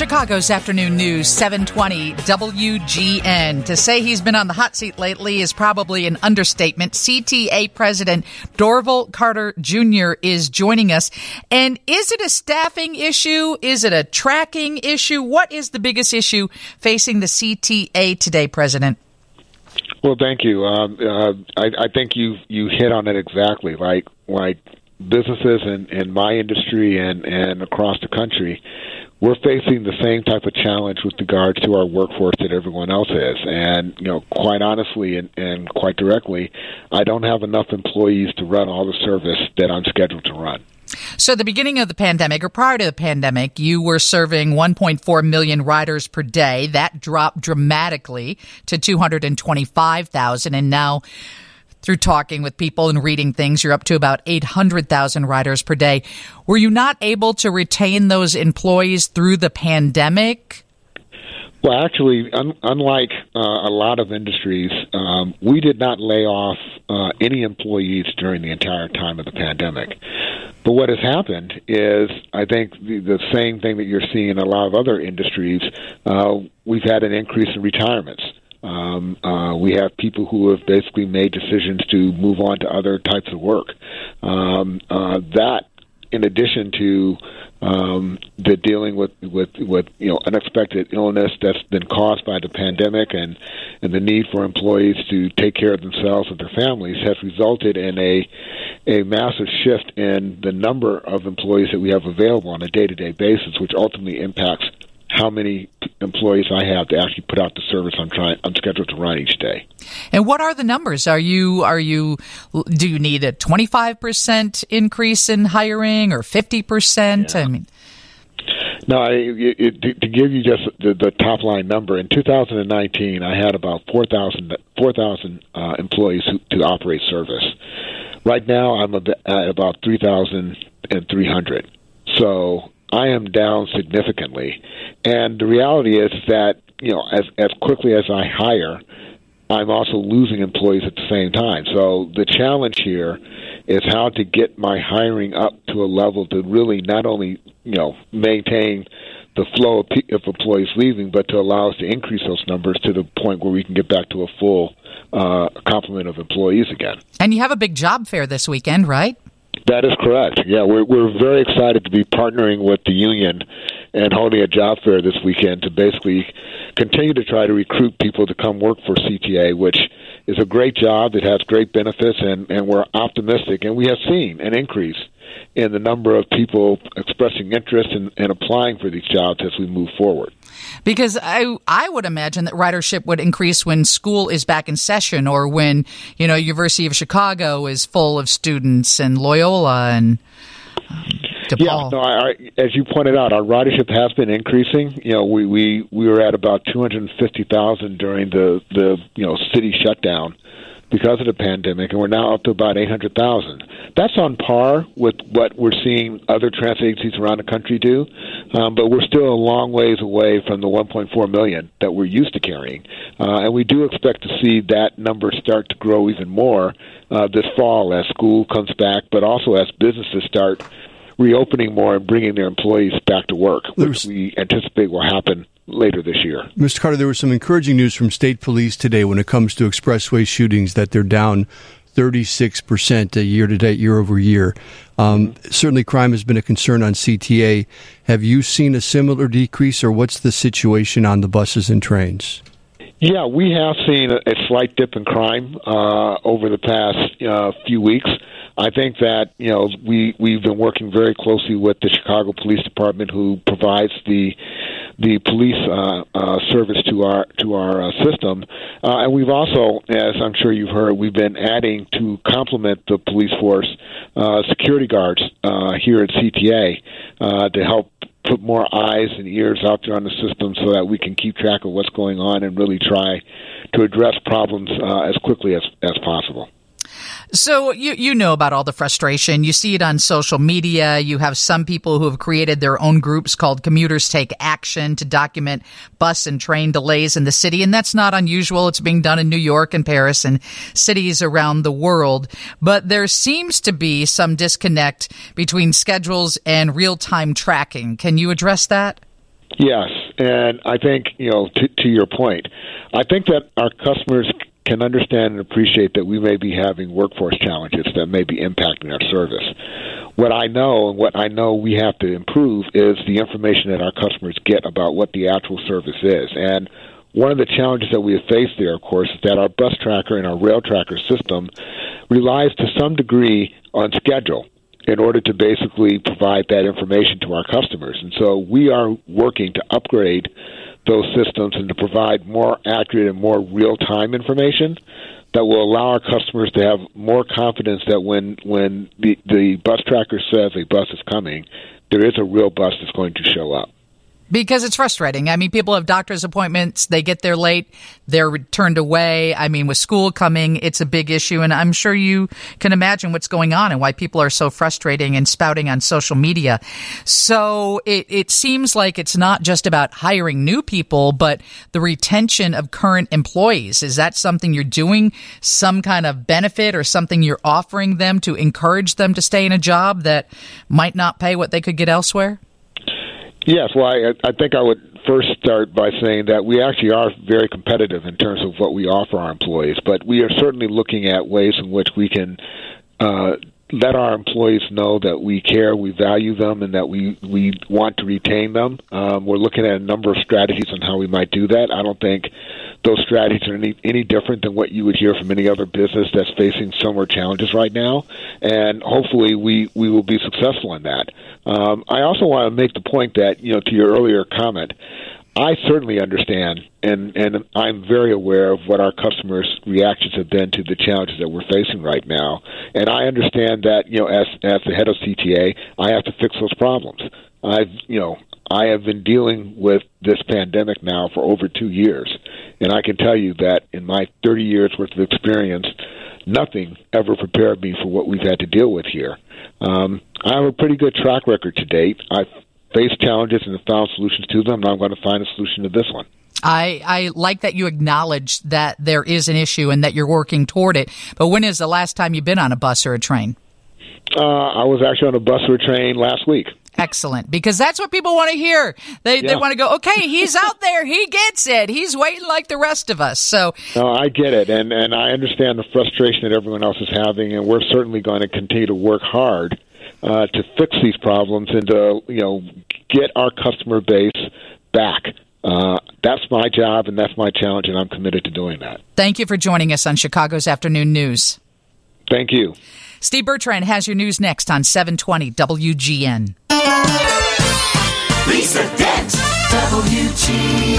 Chicago's afternoon news, 720 WGN. To say he's been on the hot seat lately is probably an understatement. CTA President Dorval Carter Jr. is joining us. And is it a staffing issue? Is it a tracking issue? What is the biggest issue facing the CTA today, President? Well, thank you. Um, uh, I, I think you you hit on it exactly. Like like businesses in, in my industry and and across the country we're facing the same type of challenge with regards to our workforce that everyone else is. And, you know, quite honestly and, and quite directly, I don't have enough employees to run all the service that I'm scheduled to run. So, the beginning of the pandemic, or prior to the pandemic, you were serving 1.4 million riders per day. That dropped dramatically to 225,000, and now through talking with people and reading things, you're up to about 800,000 riders per day. Were you not able to retain those employees through the pandemic? Well, actually, un- unlike uh, a lot of industries, um, we did not lay off uh, any employees during the entire time of the pandemic. But what has happened is, I think, the, the same thing that you're seeing in a lot of other industries. Uh, we've had an increase in retirements. Um, uh, we have people who have basically made decisions to move on to other types of work. Um, uh, that, in addition to um, the dealing with, with with you know unexpected illness that's been caused by the pandemic and and the need for employees to take care of themselves and their families has resulted in a a massive shift in the number of employees that we have available on a day to day basis, which ultimately impacts how many employees I have to actually put out the service I'm trying I'm scheduled to run each day. And what are the numbers? Are you are you do you need a 25% increase in hiring or 50%? Yeah. I mean no, I, it, to give you just the, the, top line number, in 2019, I had about 4,000 4, uh, employees who, to operate service. Right now, I'm at about 3,300. So I am down significantly. And the reality is that, you know, as, as quickly as I hire, I'm also losing employees at the same time. So the challenge here is how to get my hiring up to a level to really not only, you know, maintain the flow of, of employees leaving, but to allow us to increase those numbers to the point where we can get back to a full uh, complement of employees again. And you have a big job fair this weekend, right? That is correct. Yeah, we're we're very excited to be partnering with the union and holding a job fair this weekend to basically continue to try to recruit people to come work for CTA, which is a great job. that has great benefits, and and we're optimistic, and we have seen an increase in the number of people expressing interest in, in applying for these jobs as we move forward. Because I I would imagine that ridership would increase when school is back in session or when you know University of Chicago is full of students and Loyola and. Um, DePaul. Yeah, no, I, I, as you pointed out, our ridership has been increasing. You know, we we, we were at about two hundred fifty thousand during the the you know city shutdown because of the pandemic, and we're now up to about 800,000. That's on par with what we're seeing other transit agencies around the country do, um, but we're still a long ways away from the 1.4 million that we're used to carrying. Uh, and we do expect to see that number start to grow even more uh, this fall as school comes back, but also as businesses start reopening more and bringing their employees back to work, which we anticipate will happen later this year. Mr. Carter, there was some encouraging news from state police today when it comes to expressway shootings that they're down 36% a year to date, year over year. Um, certainly, crime has been a concern on CTA. Have you seen a similar decrease, or what's the situation on the buses and trains? Yeah, we have seen a, a slight dip in crime uh, over the past uh, few weeks. I think that you know we we've been working very closely with the Chicago Police Department, who provides the the police uh, uh, service to our to our uh, system, uh, and we've also, as I'm sure you've heard, we've been adding to complement the police force uh, security guards uh, here at CTA to help put more eyes and ears out there on the system so that we can keep track of what's going on and really try to address problems as quickly as, as possible. So you you know about all the frustration. You see it on social media. You have some people who have created their own groups called Commuters Take Action to document bus and train delays in the city, and that's not unusual. It's being done in New York and Paris and cities around the world. But there seems to be some disconnect between schedules and real time tracking. Can you address that? Yes, and I think you know to, to your point, I think that our customers can understand and appreciate that we may be having workforce challenges that may be impacting our service. What I know and what I know we have to improve is the information that our customers get about what the actual service is. And one of the challenges that we have faced there, of course, is that our bus tracker and our rail tracker system relies to some degree on schedule in order to basically provide that information to our customers. And so we are working to upgrade those systems and to provide more accurate and more real time information that will allow our customers to have more confidence that when when the, the bus tracker says a bus is coming, there is a real bus that's going to show up because it's frustrating. I mean, people have doctor's appointments, they get there late, they're turned away. I mean, with school coming, it's a big issue. And I'm sure you can imagine what's going on and why people are so frustrating and spouting on social media. So it, it seems like it's not just about hiring new people, but the retention of current employees. Is that something you're doing? Some kind of benefit or something you're offering them to encourage them to stay in a job that might not pay what they could get elsewhere? Yes, well, I, I think I would first start by saying that we actually are very competitive in terms of what we offer our employees, but we are certainly looking at ways in which we can uh, let our employees know that we care, we value them, and that we we want to retain them. Um, we're looking at a number of strategies on how we might do that. I don't think those strategies are any any different than what you would hear from any other business that's facing similar challenges right now, and hopefully we we will be successful in that. Um, I also want to make the point that you know to your earlier comment. I certainly understand, and and I'm very aware of what our customers' reactions have been to the challenges that we're facing right now. And I understand that you know, as as the head of CTA, I have to fix those problems. I've you know, I have been dealing with this pandemic now for over two years, and I can tell you that in my 30 years worth of experience, nothing ever prepared me for what we've had to deal with here. Um, I have a pretty good track record to date. I've faced challenges and have found solutions to them, and I'm going to find a solution to this one. I, I like that you acknowledge that there is an issue and that you're working toward it. But when is the last time you've been on a bus or a train? Uh, I was actually on a bus or a train last week. Excellent, because that's what people want to hear. They yeah. they want to go, okay, he's out there, he gets it, he's waiting like the rest of us. So, no, I get it, and and I understand the frustration that everyone else is having, and we're certainly going to continue to work hard uh, to fix these problems and to you know get our customer base back. Uh, that's my job and that's my challenge, and I'm committed to doing that. Thank you for joining us on Chicago's Afternoon News. Thank you. Steve Bertrand has your news next on 720 WGN. Lisa Dent, WGN.